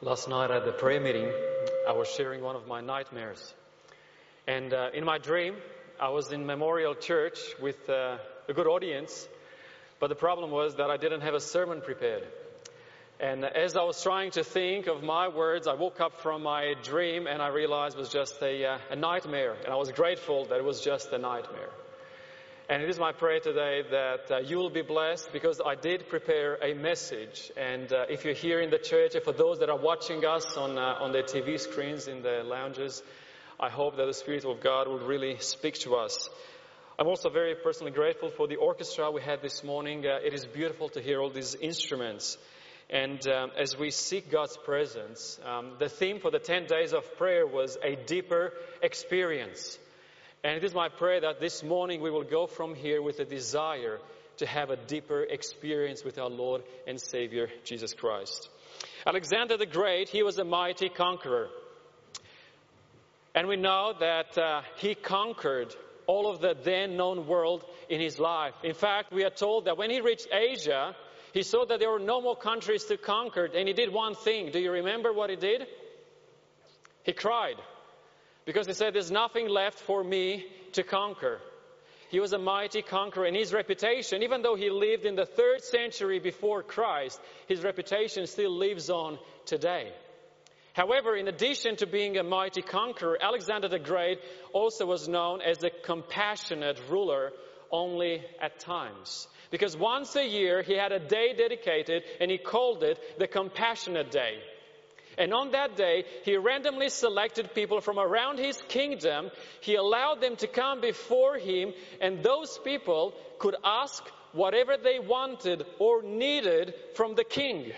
Last night at the prayer meeting, I was sharing one of my nightmares. And uh, in my dream, I was in Memorial Church with uh, a good audience, but the problem was that I didn't have a sermon prepared. And as I was trying to think of my words, I woke up from my dream and I realized it was just a, uh, a nightmare. And I was grateful that it was just a nightmare. And it is my prayer today that uh, you will be blessed because I did prepare a message. And uh, if you're here in the church, and for those that are watching us on, uh, on their TV screens in the lounges, I hope that the Spirit of God will really speak to us. I'm also very personally grateful for the orchestra we had this morning. Uh, it is beautiful to hear all these instruments. And um, as we seek God's presence, um, the theme for the 10 days of prayer was a deeper experience. And it is my prayer that this morning we will go from here with a desire to have a deeper experience with our Lord and Savior, Jesus Christ. Alexander the Great, he was a mighty conqueror. And we know that uh, he conquered all of the then known world in his life. In fact, we are told that when he reached Asia, he saw that there were no more countries to conquer, and he did one thing. Do you remember what he did? He cried because he said, There's nothing left for me to conquer. He was a mighty conqueror, and his reputation, even though he lived in the third century before Christ, his reputation still lives on today. However, in addition to being a mighty conqueror, Alexander the Great also was known as a compassionate ruler only at times. Because once a year he had a day dedicated and he called it the Compassionate Day. And on that day, he randomly selected people from around his kingdom. He allowed them to come before him, and those people could ask whatever they wanted or needed from the king.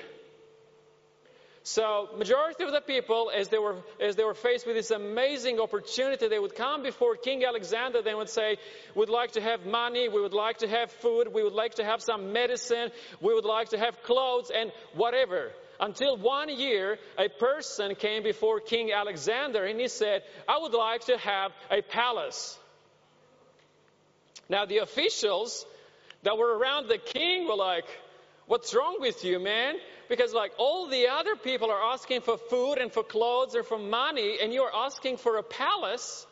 So, majority of the people, as they were as they were faced with this amazing opportunity, they would come before King Alexander. They would say, "We'd like to have money. We would like to have food. We would like to have some medicine. We would like to have clothes and whatever." Until one year, a person came before King Alexander and he said, "I would like to have a palace." Now, the officials that were around the king were like, What's wrong with you, man? Because like all the other people are asking for food and for clothes or for money and you're asking for a palace.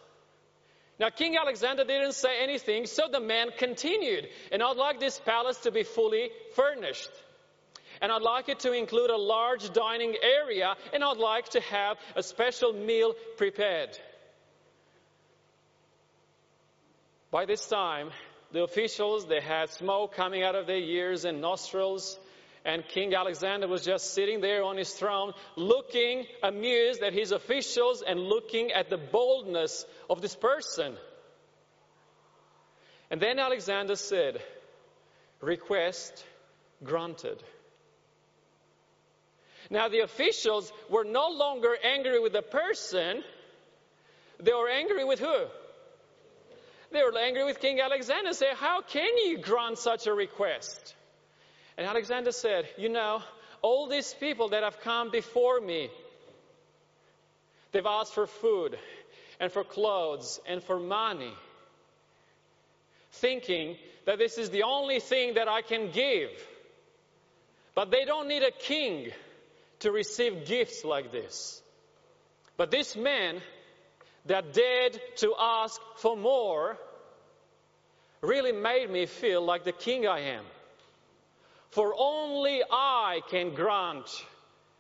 Now King Alexander didn't say anything, so the man continued. And I'd like this palace to be fully furnished. And I'd like it to include a large dining area and I'd like to have a special meal prepared. By this time, the officials, they had smoke coming out of their ears and nostrils. And King Alexander was just sitting there on his throne, looking amused at his officials and looking at the boldness of this person. And then Alexander said, Request granted. Now, the officials were no longer angry with the person, they were angry with who? They were angry with King Alexander, say, How can you grant such a request? And Alexander said, You know, all these people that have come before me, they've asked for food and for clothes and for money, thinking that this is the only thing that I can give. But they don't need a king to receive gifts like this. But this man that dared to ask for more really made me feel like the king I am. For only I can grant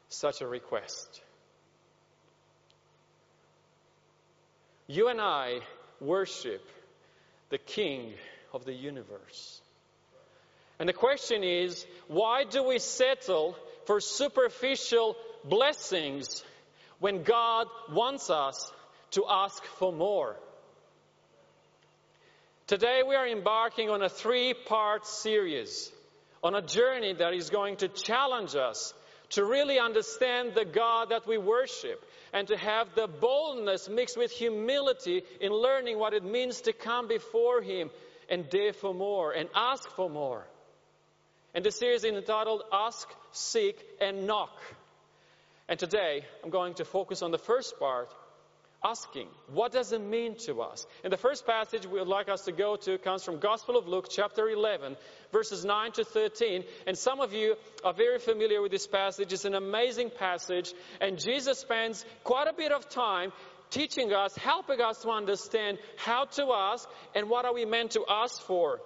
such a request. You and I worship the King of the universe. And the question is why do we settle for superficial blessings when God wants us to ask for more. Today we are embarking on a three part series on a journey that is going to challenge us to really understand the God that we worship and to have the boldness mixed with humility in learning what it means to come before Him and dare for more and ask for more. And the series is entitled Ask, Seek, and Knock. And today I'm going to focus on the first part asking. What does it mean to us? And the first passage we would like us to go to comes from Gospel of Luke, chapter 11, verses 9 to 13. And some of you are very familiar with this passage. It's an amazing passage. And Jesus spends quite a bit of time teaching us, helping us to understand how to ask and what are we meant to ask for.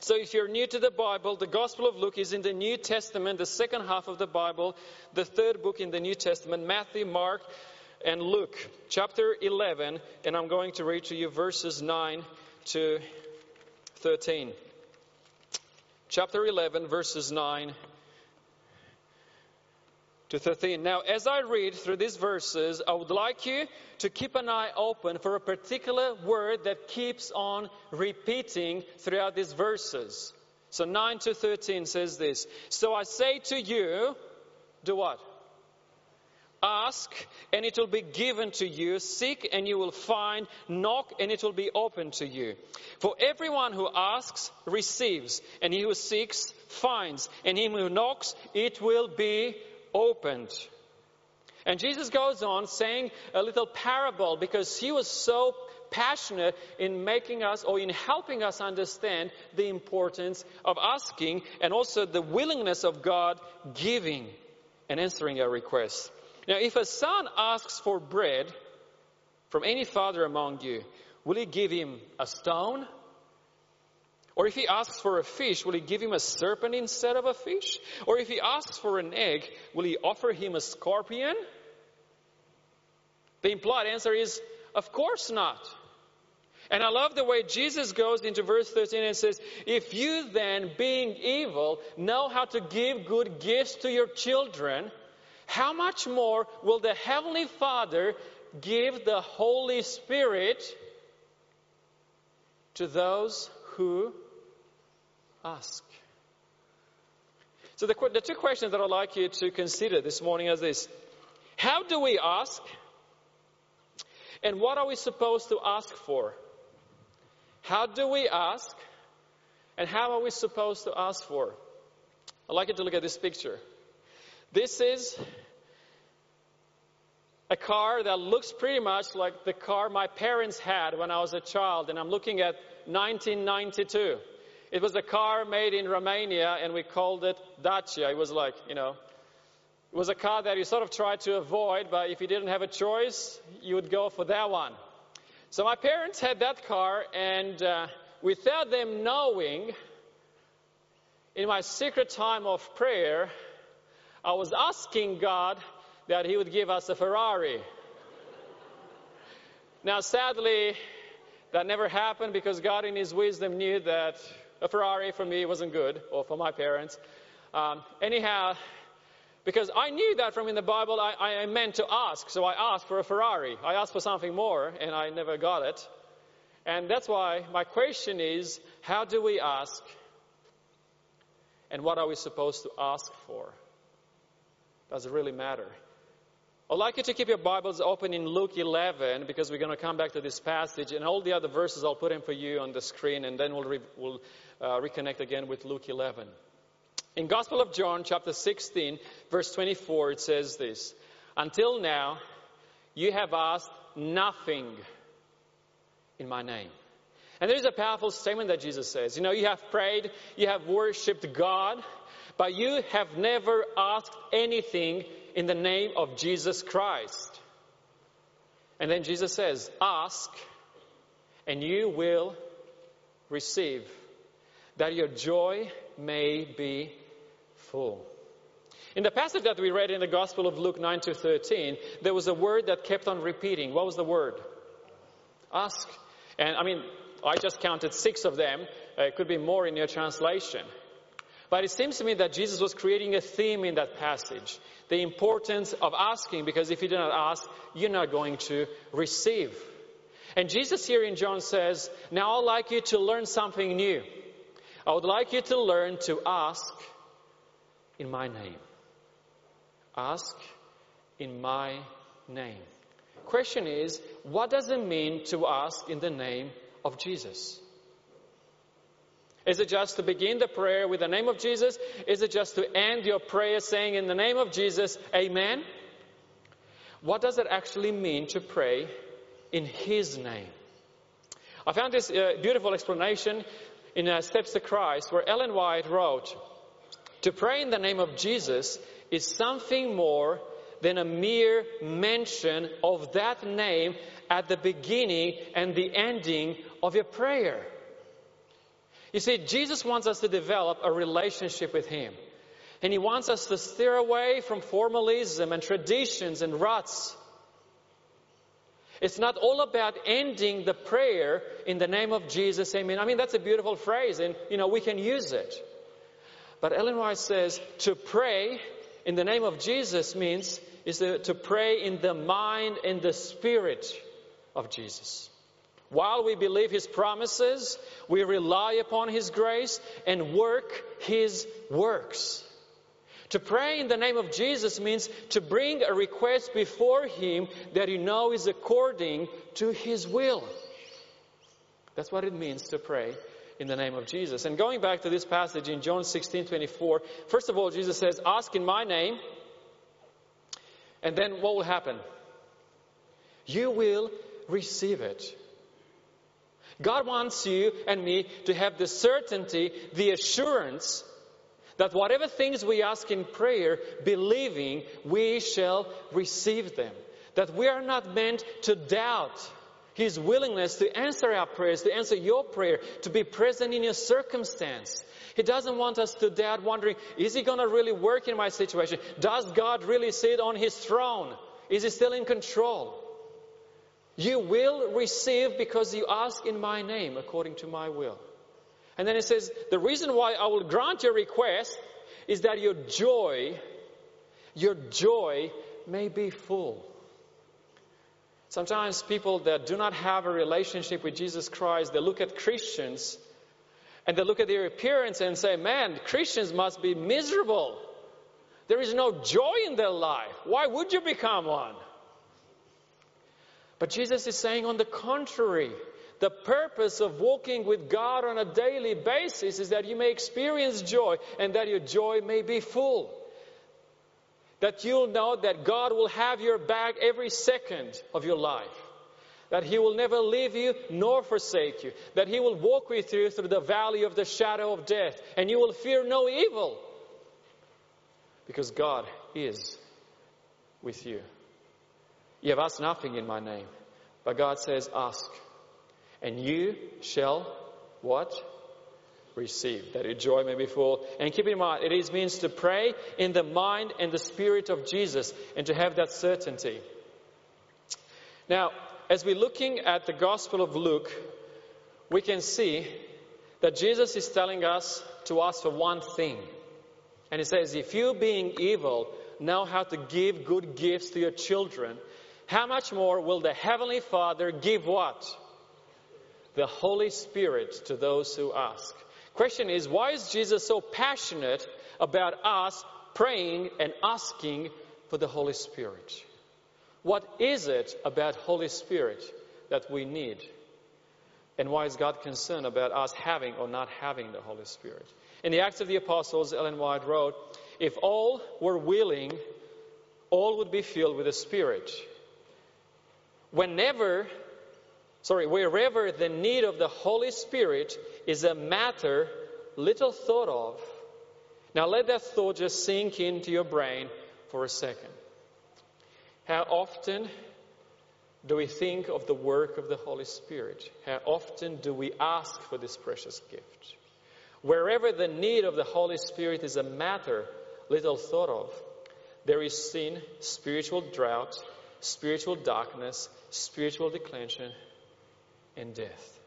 So if you're new to the Bible, the Gospel of Luke is in the New Testament, the second half of the Bible, the third book in the New Testament, Matthew, Mark, and Luke, chapter 11, and I'm going to read to you verses 9 to 13. Chapter 11, verses 9 to 13. Now, as I read through these verses, I would like you to keep an eye open for a particular word that keeps on repeating throughout these verses. So 9 to 13 says this. So I say to you, do what? Ask and it will be given to you. Seek and you will find. Knock and it will be open to you. For everyone who asks receives, and he who seeks finds, and him who knocks it will be opened. And Jesus goes on saying a little parable because he was so passionate in making us or in helping us understand the importance of asking and also the willingness of God giving and answering our requests. Now, if a son asks for bread from any father among you, will he give him a stone? Or if he asks for a fish, will he give him a serpent instead of a fish? Or if he asks for an egg, will he offer him a scorpion? The implied answer is, of course not. And I love the way Jesus goes into verse 13 and says, If you then, being evil, know how to give good gifts to your children, how much more will the Heavenly Father give the Holy Spirit to those who ask? So, the, the two questions that I'd like you to consider this morning are this How do we ask? And what are we supposed to ask for? How do we ask? And how are we supposed to ask for? I'd like you to look at this picture. This is a car that looks pretty much like the car my parents had when I was a child, and I'm looking at 1992. It was a car made in Romania, and we called it Dacia. It was like, you know, it was a car that you sort of tried to avoid, but if you didn't have a choice, you would go for that one. So my parents had that car, and uh, without them knowing, in my secret time of prayer, I was asking God that He would give us a Ferrari. now, sadly, that never happened because God, in His wisdom, knew that a Ferrari for me wasn't good, or for my parents. Um, anyhow, because I knew that from in the Bible, I, I meant to ask, so I asked for a Ferrari. I asked for something more, and I never got it. And that's why my question is how do we ask? And what are we supposed to ask for? Does it really matter? I'd like you to keep your Bibles open in Luke 11 because we're going to come back to this passage and all the other verses I'll put in for you on the screen and then we'll, re- we'll uh, reconnect again with Luke 11. In Gospel of John chapter 16 verse 24 it says this, Until now you have asked nothing in my name. And there's a powerful statement that Jesus says. You know, you have prayed, you have worshipped God, but you have never asked anything in the name of Jesus Christ. And then Jesus says, Ask and you will receive, that your joy may be full. In the passage that we read in the Gospel of Luke 9 to 13, there was a word that kept on repeating. What was the word? Ask. And I mean, I just counted six of them. Uh, it could be more in your translation. But it seems to me that Jesus was creating a theme in that passage. The importance of asking, because if you do not ask, you're not going to receive. And Jesus here in John says, Now I'd like you to learn something new. I would like you to learn to ask in my name. Ask in my name. Question is, what does it mean to ask in the name of Jesus? Is it just to begin the prayer with the name of Jesus? Is it just to end your prayer saying in the name of Jesus, Amen? what does it actually mean to pray in His name? I found this uh, beautiful explanation in uh, Steps to Christ where Ellen White wrote, To pray in the name of Jesus is something more than a mere mention of that name at the beginning and the ending of your prayer. You see, Jesus wants us to develop a relationship with Him. And He wants us to steer away from formalism and traditions and ruts. It's not all about ending the prayer in the name of Jesus, amen. I mean, that's a beautiful phrase and, you know, we can use it. But Ellen White says to pray in the name of Jesus means is to, pray in the mind and the spirit of Jesus. While we believe His promises, we rely upon His grace and work His works. To pray in the name of Jesus means to bring a request before Him that you know is according to His will. That's what it means to pray in the name of Jesus. And going back to this passage in John 16 24, first of all, Jesus says, Ask in my name. And then what will happen? You will receive it. God wants you and me to have the certainty, the assurance that whatever things we ask in prayer, believing, we shall receive them. That we are not meant to doubt His willingness to answer our prayers, to answer your prayer, to be present in your circumstance. He doesn't want us to doubt, wondering, is He going to really work in my situation? Does God really sit on His throne? Is He still in control? You will receive because you ask in my name according to my will. And then it says, the reason why I will grant your request is that your joy, your joy may be full. Sometimes people that do not have a relationship with Jesus Christ, they look at Christians and they look at their appearance and say, man, Christians must be miserable. There is no joy in their life. Why would you become one? But Jesus is saying, on the contrary, the purpose of walking with God on a daily basis is that you may experience joy and that your joy may be full. That you'll know that God will have your back every second of your life. That He will never leave you nor forsake you. That He will walk with you through the valley of the shadow of death and you will fear no evil. Because God is with you. You have asked nothing in my name, but God says, ask and you shall what? Receive, that your joy may be full. And keep in mind, it is means to pray in the mind and the spirit of Jesus and to have that certainty. Now, as we're looking at the Gospel of Luke, we can see that Jesus is telling us to ask for one thing. And he says, if you being evil know how to give good gifts to your children, how much more will the Heavenly Father give what? the Holy Spirit to those who ask. Question is, why is Jesus so passionate about us praying and asking for the Holy Spirit? What is it about Holy Spirit that we need? And why is God concerned about us having or not having the Holy Spirit? In the Acts of the Apostles, Ellen White wrote, if all were willing, all would be filled with the Spirit. Whenever sorry, wherever the need of the Holy Spirit is a matter little thought of. Now let that thought just sink into your brain for a second. How often do we think of the work of the Holy Spirit? How often do we ask for this precious gift? Wherever the need of the Holy Spirit is a matter little thought of, there is sin, spiritual drought, spiritual darkness, spiritual declension, and death.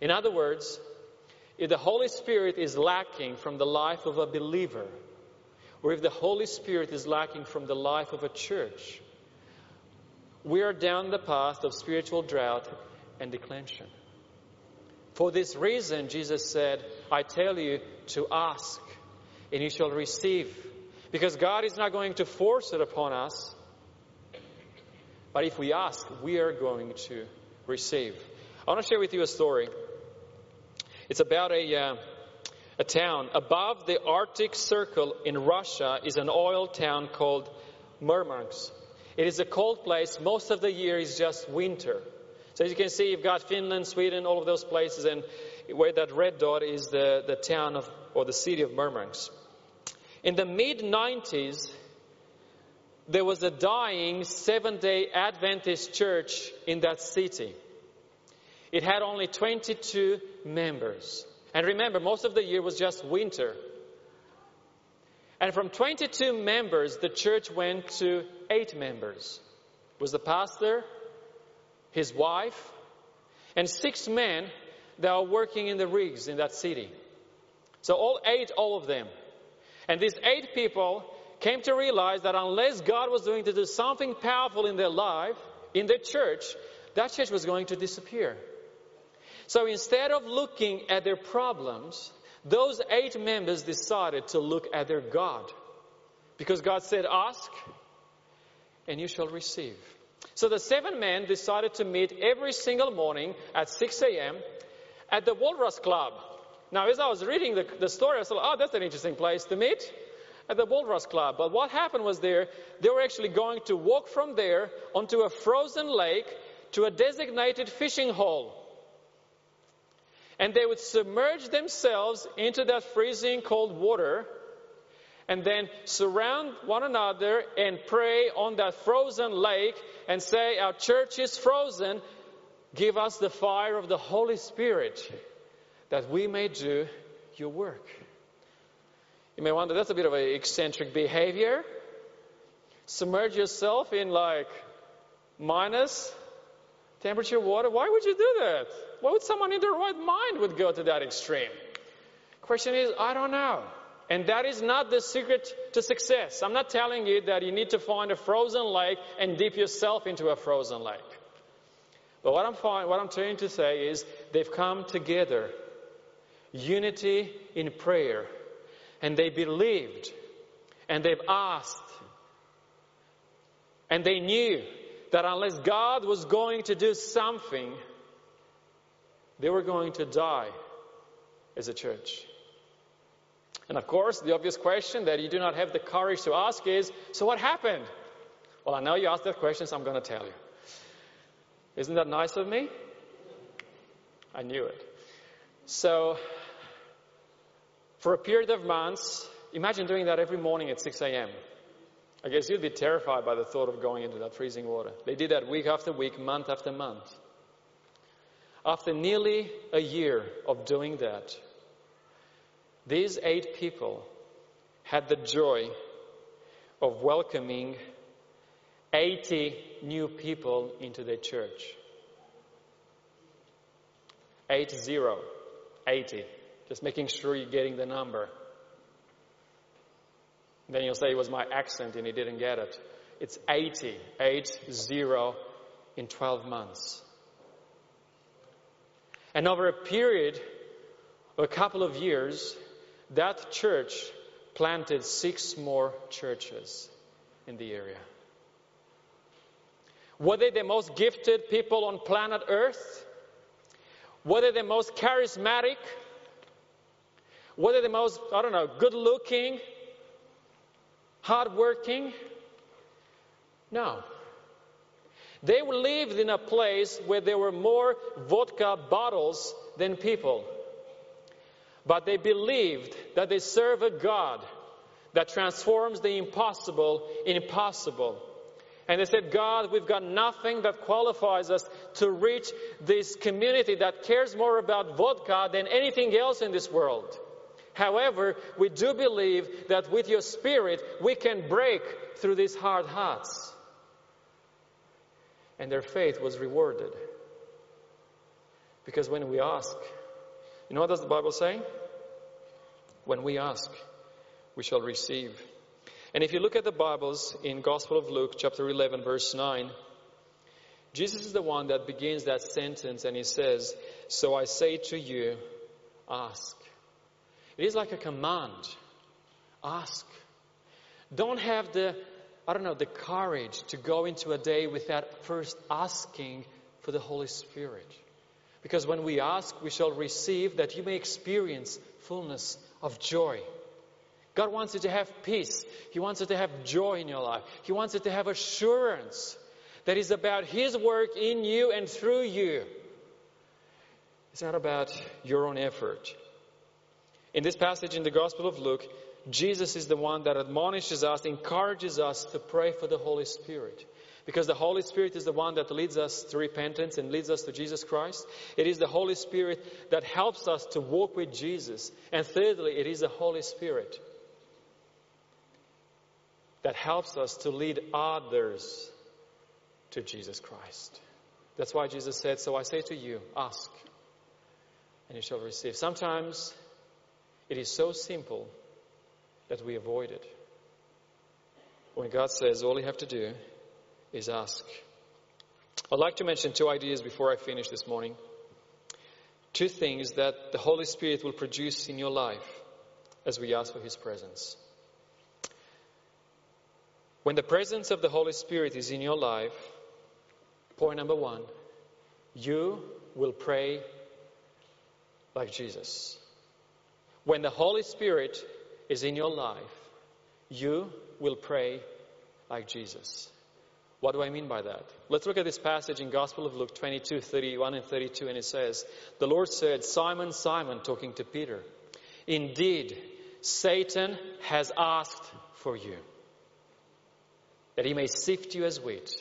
In other words, if the Holy Spirit is lacking from the life of a believer, or if the Holy Spirit is lacking from the life of a church, we are down the path of spiritual drought and declension. For this reason, Jesus said, I tell you to ask, and you shall receive. Because God is not going to force it upon us, but if we ask, we are going to receive. I want to share with you a story. It's about a, uh, a town. Above the Arctic Circle in Russia is an oil town called Murmansk. It is a cold place. Most of the year is just winter. So as you can see, you've got Finland, Sweden, all of those places, and where that red dot is the, the town of, or the city of Murmansk. In the mid 90s, there was a dying seven day Adventist church in that city. It had only 22 members. And remember, most of the year was just winter. And from 22 members, the church went to eight members. It was the pastor, his wife, and six men that are working in the rigs in that city. So all eight, all of them. And these eight people came to realize that unless God was going to do something powerful in their life, in their church, that church was going to disappear. So instead of looking at their problems, those eight members decided to look at their God. Because God said, Ask and you shall receive. So the seven men decided to meet every single morning at 6 a.m. at the Walrus Club. Now, as I was reading the, the story, I thought, oh, that's an interesting place to meet at the Walrus Club. But what happened was there, they were actually going to walk from there onto a frozen lake to a designated fishing hole. And they would submerge themselves into that freezing cold water and then surround one another and pray on that frozen lake and say, Our church is frozen. Give us the fire of the Holy Spirit that we may do your work. You may wonder, that's a bit of an eccentric behavior. Submerge yourself in like minus temperature water. Why would you do that? Why would someone in their right mind would go to that extreme? Question is, I don't know. And that is not the secret to success. I'm not telling you that you need to find a frozen lake and dip yourself into a frozen lake. But what I'm, find, what I'm trying to say is they've come together. Unity in prayer and they believed and they've asked and they knew that unless God was going to do something, they were going to die as a church. And of course, the obvious question that you do not have the courage to ask is so what happened? Well, I know you asked that question, so I'm going to tell you. Isn't that nice of me? I knew it. So, for a period of months, imagine doing that every morning at 6 a.m. I guess you'd be terrified by the thought of going into that freezing water. They did that week after week, month after month. After nearly a year of doing that, these eight people had the joy of welcoming 80 new people into their church. Eight zero. 80. Just making sure you're getting the number. Then you'll say it was my accent and he didn't get it. It's 80, 80 in 12 months. And over a period of a couple of years, that church planted six more churches in the area. Were they the most gifted people on planet Earth? Were they the most charismatic? Were they the most, I don't know, good looking, hard working. No. They lived in a place where there were more vodka bottles than people. But they believed that they serve a God that transforms the impossible in possible. And they said, God, we've got nothing that qualifies us to reach this community that cares more about vodka than anything else in this world. However, we do believe that with your Spirit, we can break through these hard hearts. And their faith was rewarded. Because when we ask, you know what does the Bible say? When we ask, we shall receive. And if you look at the Bibles in Gospel of Luke, chapter 11, verse 9, Jesus is the one that begins that sentence and he says, So I say to you, ask. It is like a command. Ask. Don't have the, I don't know, the courage to go into a day without first asking for the Holy Spirit. Because when we ask, we shall receive that you may experience fullness of joy. God wants you to have peace. He wants you to have joy in your life. He wants you to have assurance that is about His work in you and through you. It's not about your own effort. In this passage in the Gospel of Luke, Jesus is the one that admonishes us, encourages us to pray for the Holy Spirit. Because the Holy Spirit is the one that leads us to repentance and leads us to Jesus Christ. It is the Holy Spirit that helps us to walk with Jesus. And thirdly, it is the Holy Spirit that helps us to lead others to Jesus Christ. That's why Jesus said, So I say to you, ask, and you shall receive. Sometimes it is so simple that we avoid it. When God says all you have to do is ask. I'd like to mention two ideas before I finish this morning. Two things that the Holy Spirit will produce in your life as we ask for His presence. When the presence of the Holy Spirit is in your life, point number one, you will pray like Jesus. When the Holy Spirit is in your life, you will pray like Jesus. What do I mean by that? Let's look at this passage in Gospel of Luke 22, 31 and 32, and it says, The Lord said, Simon, Simon, talking to Peter, indeed, Satan has asked for you, that he may sift you as wheat.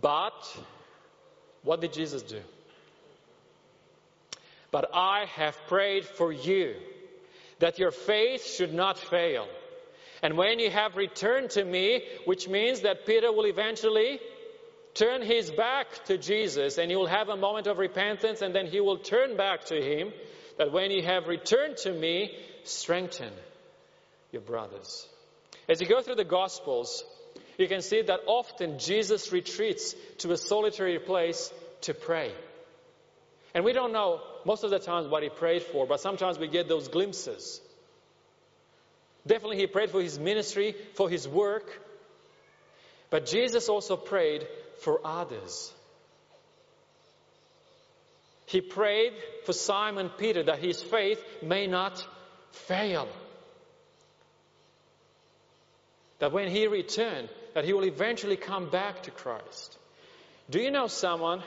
But, what did Jesus do? But I have prayed for you that your faith should not fail. And when you have returned to me, which means that Peter will eventually turn his back to Jesus and he will have a moment of repentance and then he will turn back to him, that when you have returned to me, strengthen your brothers. As you go through the Gospels, you can see that often Jesus retreats to a solitary place to pray. And we don't know most of the times what he prayed for, but sometimes we get those glimpses. Definitely, he prayed for his ministry, for his work. But Jesus also prayed for others. He prayed for Simon Peter that his faith may not fail. That when he returned, that he will eventually come back to Christ. Do you know someone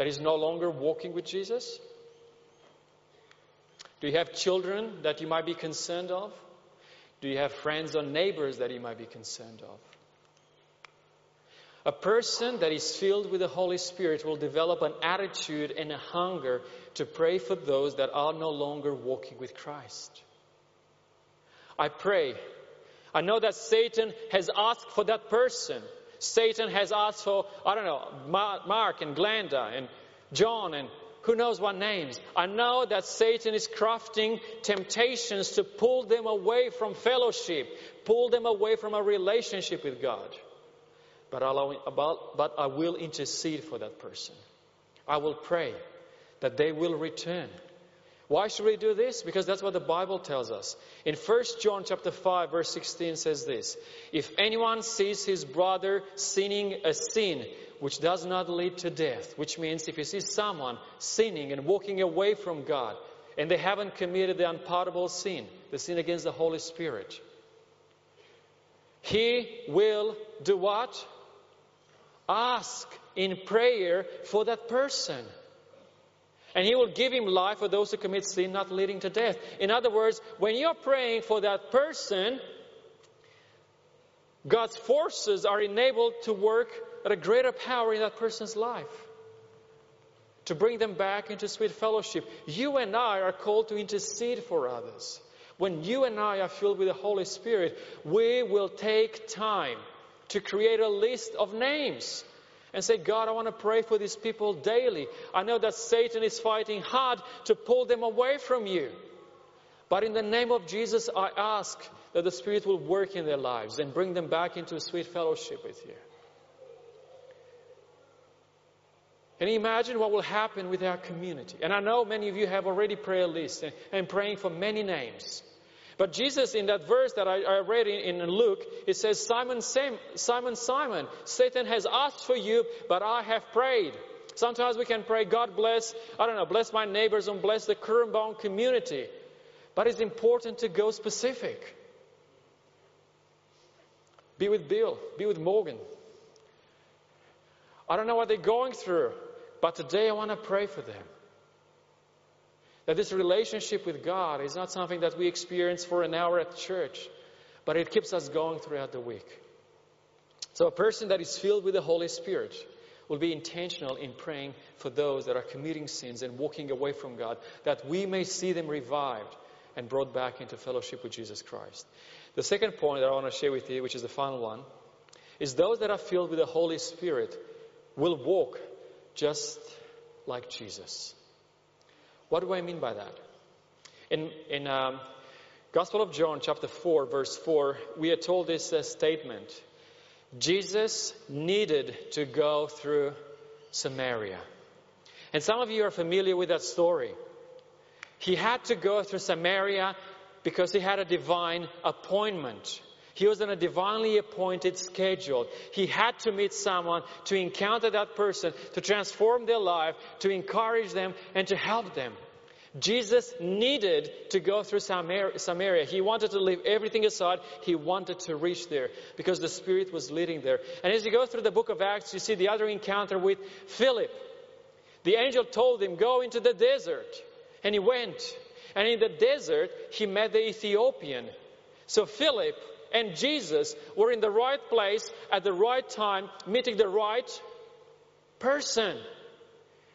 that is no longer walking with Jesus? Do you have children that you might be concerned of? Do you have friends or neighbors that you might be concerned of? A person that is filled with the Holy Spirit will develop an attitude and a hunger to pray for those that are no longer walking with Christ. I pray. I know that Satan has asked for that person. Satan has asked for, I don't know, Mark and Glenda and John and who knows what names. I know that Satan is crafting temptations to pull them away from fellowship, pull them away from a relationship with God. But, I'll, but I will intercede for that person. I will pray that they will return. Why should we do this? Because that's what the Bible tells us. In 1 John chapter 5 verse 16 says this, if anyone sees his brother sinning a sin which does not lead to death, which means if you see someone sinning and walking away from God and they haven't committed the unpardonable sin, the sin against the Holy Spirit, he will do what? Ask in prayer for that person. And he will give him life for those who commit sin not leading to death. In other words, when you're praying for that person, God's forces are enabled to work at a greater power in that person's life. To bring them back into sweet fellowship. You and I are called to intercede for others. When you and I are filled with the Holy Spirit, we will take time to create a list of names and say, God, I want to pray for these people daily. I know that Satan is fighting hard to pull them away from you. But in the name of Jesus, I ask that the Spirit will work in their lives and bring them back into a sweet fellowship with you. You imagine what will happen with our community? And I know many of you have already prayer lists and, and praying for many names. But Jesus, in that verse that I, I read in, in, Luke, it says, Simon, Simon, Simon, Satan has asked for you, but I have prayed. Sometimes we can pray, God bless, I don't know, bless my neighbors and bless the Cooranbong community. But it's important to go specific. Be with Bill, be with Morgan. I don't know what they're going through, but today I want to pray for them. That this relationship with God is not something that we experience for an hour at church, but it keeps us going throughout the week. So a person that is filled with the Holy Spirit will be intentional in praying for those that are committing sins and walking away from God, that we may see them revived and brought back into fellowship with Jesus Christ. The second point that I want to share with you, which is the final one, is those that are filled with the Holy Spirit will walk just like Jesus. What do I mean by that? In, in um, Gospel of John, chapter 4, verse 4, we are told this uh, statement Jesus needed to go through Samaria. And some of you are familiar with that story. He had to go through Samaria because he had a divine appointment. He was on a divinely appointed schedule. He had to meet someone to encounter that person, to transform their life, to encourage them, and to help them. Jesus needed to go through Samaria. He wanted to leave everything aside. He wanted to reach there because the Spirit was leading there. And as you go through the book of Acts, you see the other encounter with Philip. The angel told him, Go into the desert. And he went. And in the desert, he met the Ethiopian. So Philip and Jesus were in the right place at the right time, meeting the right person.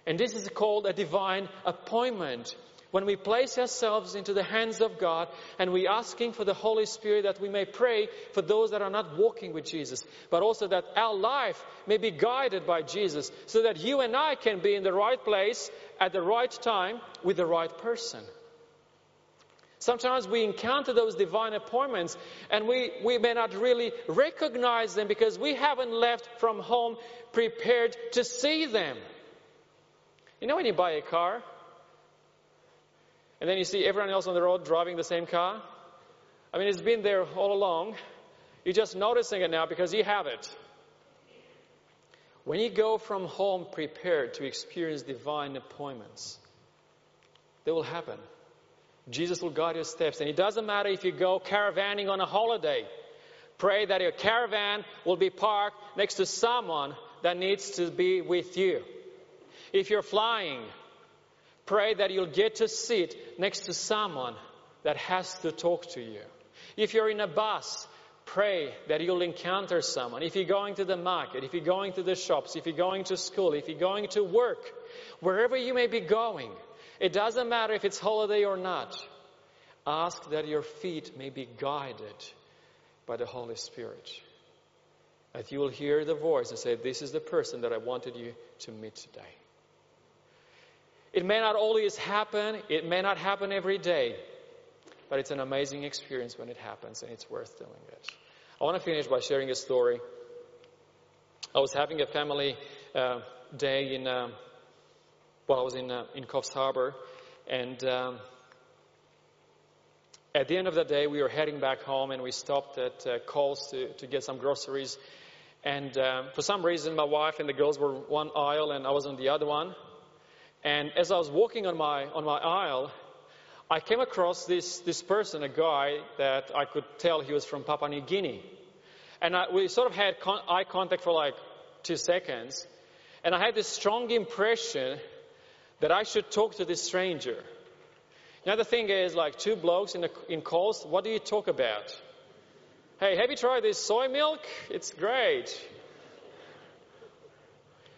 And this is called a divine appointment. When we place ourselves into the hands of God and we asking for the Holy Spirit that we may pray for those that are not walking with Jesus, but also that our life may be guided by Jesus so that you and I can be in the right place at the right time with the right person. Sometimes we encounter those divine appointments and we, we may not really recognize them because we haven't left from home prepared to see them. You know when you buy a car and then you see everyone else on the road driving the same car? I mean, it's been there all along. You're just noticing it now because you have it. When you go from home prepared to experience divine appointments, they will happen. Jesus will guide your steps. And it doesn't matter if you go caravanning on a holiday. Pray that your caravan will be parked next to someone that needs to be with you. If you're flying, pray that you'll get to sit next to someone that has to talk to you. If you're in a bus, pray that you'll encounter someone. If you're going to the market, if you're going to the shops, if you're going to school, if you're going to work, wherever you may be going, it doesn't matter if it's holiday or not. Ask that your feet may be guided by the Holy Spirit. That you will hear the voice and say, This is the person that I wanted you to meet today. It may not always happen, it may not happen every day, but it's an amazing experience when it happens and it's worth doing it. I want to finish by sharing a story. I was having a family uh, day in uh, well, I was in, uh, in Coffs Harbour, and um, at the end of the day, we were heading back home, and we stopped at uh, Coles to, to get some groceries. And um, for some reason, my wife and the girls were one aisle, and I was on the other one. And as I was walking on my on my aisle, I came across this this person, a guy that I could tell he was from Papua New Guinea, and I, we sort of had con- eye contact for like two seconds, and I had this strong impression that I should talk to this stranger. Now the thing is, like two blokes in, the, in Coles, what do you talk about? Hey, have you tried this soy milk? It's great.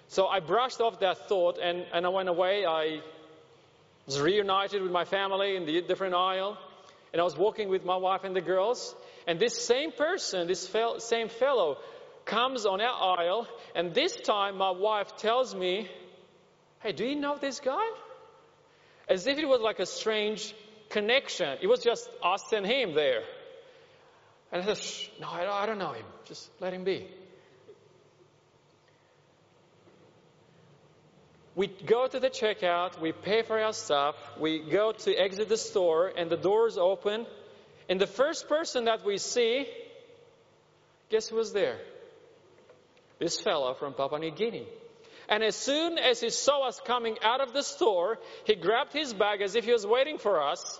So I brushed off that thought and, and I went away. I was reunited with my family in the different aisle. And I was walking with my wife and the girls. And this same person, this same fellow, comes on our aisle. And this time my wife tells me, Hey, do you know this guy? As if it was like a strange connection. It was just us and him there. And I said, no, I don't know him. Just let him be. We go to the checkout, we pay for our stuff, we go to exit the store, and the doors open. And the first person that we see, guess who was there? This fellow from Papua New Guinea. And as soon as he saw us coming out of the store, he grabbed his bag as if he was waiting for us.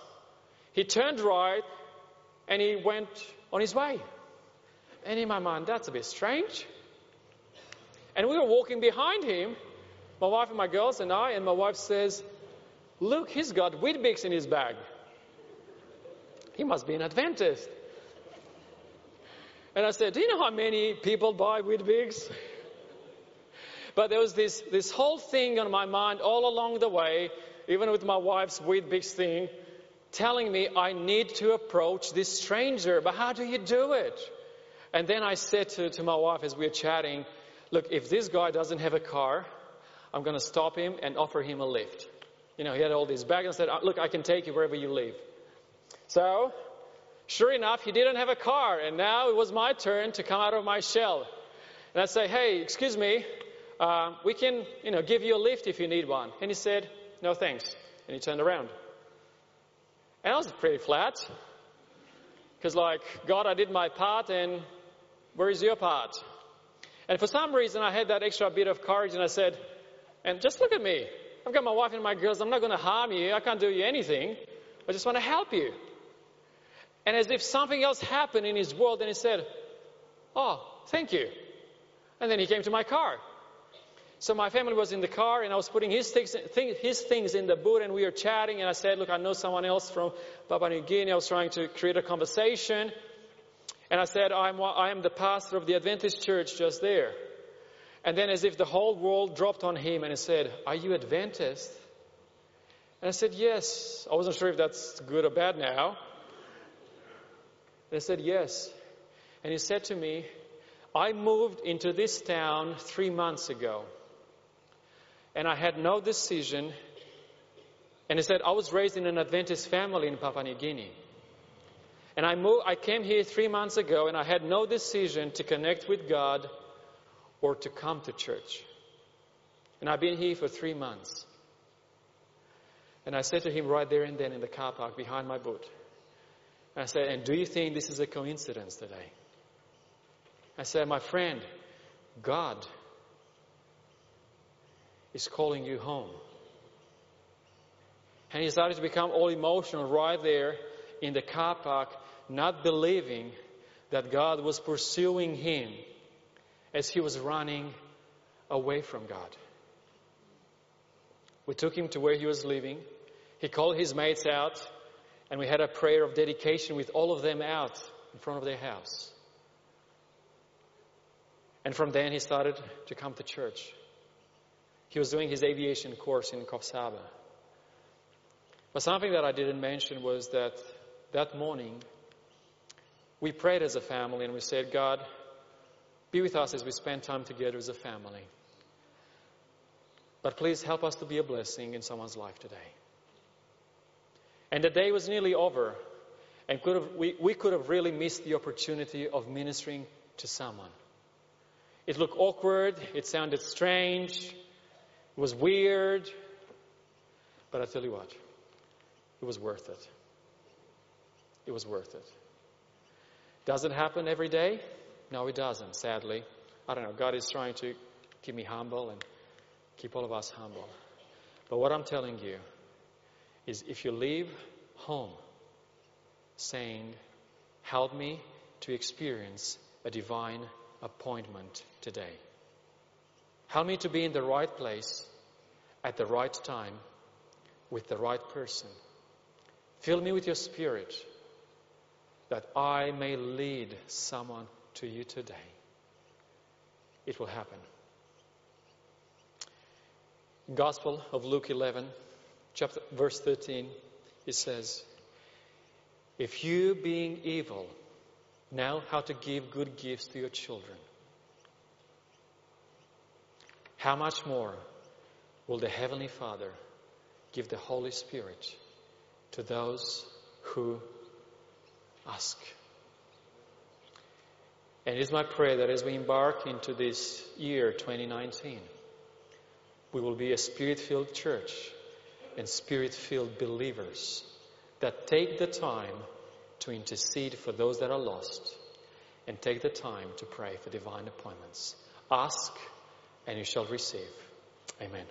He turned right and he went on his way. And in my mind, that's a bit strange. And we were walking behind him, my wife and my girls and I, and my wife says, Look, he's got Weet-Bix in his bag. He must be an Adventist. And I said, Do you know how many people buy Weet-Bix? But there was this, this whole thing on my mind all along the way, even with my wife's Weet-Bix thing, telling me I need to approach this stranger. But how do you do it? And then I said to, to my wife as we were chatting, Look, if this guy doesn't have a car, I'm going to stop him and offer him a lift. You know, he had all these bags and said, uh, Look, I can take you wherever you live. So Sure enough, he didn't have a car, and now it was my turn to come out of my shell. And I say, hey, excuse me, uh, we can, you know, give you a lift if you need one. And he said, no thanks. And he turned around. And I was pretty flat. Because like, God, I did my part, and where is your part? And for some reason, I had that extra bit of courage, and I said, and just look at me. I've got my wife and my girls. I'm not going to harm you. I can't do you anything. I just want to help you. And as if something else happened in his world, and he said, Oh, thank you. And then he came to my car. So my family was in the car, and I was putting his things, his things in the boot, and we were chatting. And I said, "Look, I know someone else from Papua New Guinea." I was trying to create a conversation, and I said, "I'm I am the pastor of the Adventist church just there." And then, as if the whole world dropped on him, and he said, "Are you Adventist?" And I said, "Yes." I wasn't sure if that's good or bad now. And I said, Yes. And he said to me, I moved into this town three months ago. And I had no decision. And he said, I was raised in an Adventist family in Papua New Guinea. And I, moved, I came here three months ago and I had no decision to connect with God or to come to church. And I've been here for three months. And I said to him right there and then in the car park behind my boot, I said, and do you think this is a coincidence today? I said, my friend, God is calling you home. And he started to become all emotional right there in the car park, not believing that God was pursuing him as he was running away from God. We took him to where he was living. He called his mates out and we had a prayer of dedication with all of them out in front of their house. And from then he started to come to church. He was doing his aviation course in Coffs But something that I didn't mention was that that morning we prayed as a family and we said, God, be with us as we spend time together as a family. But please help us to be a blessing in someone's life today. And the day was nearly over, and could have, we, we could have really missed the opportunity of ministering to someone. It looked awkward, it sounded strange, it was weird, but I tell you what, it was worth it. It was worth it. Does it happen every day? No, it doesn't, sadly. I don't know. God is trying to keep me humble and keep all of us humble. But what I'm telling you is if you leave home saying, Help me to experience a divine appointment today. Help me to be in the right place at the right time with the right person. Fill me with your spirit that I may lead someone to you today. It will happen. Gospel of Luke 11 chapter, verse 13, it says, If you, being evil, know how to give good gifts to your children, how much more will the Heavenly Father give the Holy Spirit to those who ask? And it is my prayer that as we embark into this year 2019, we will be a spirit filled church and spirit filled believers that take the time to intercede for those that are lost and take the time to pray for divine appointments. Ask and you shall receive. Amen.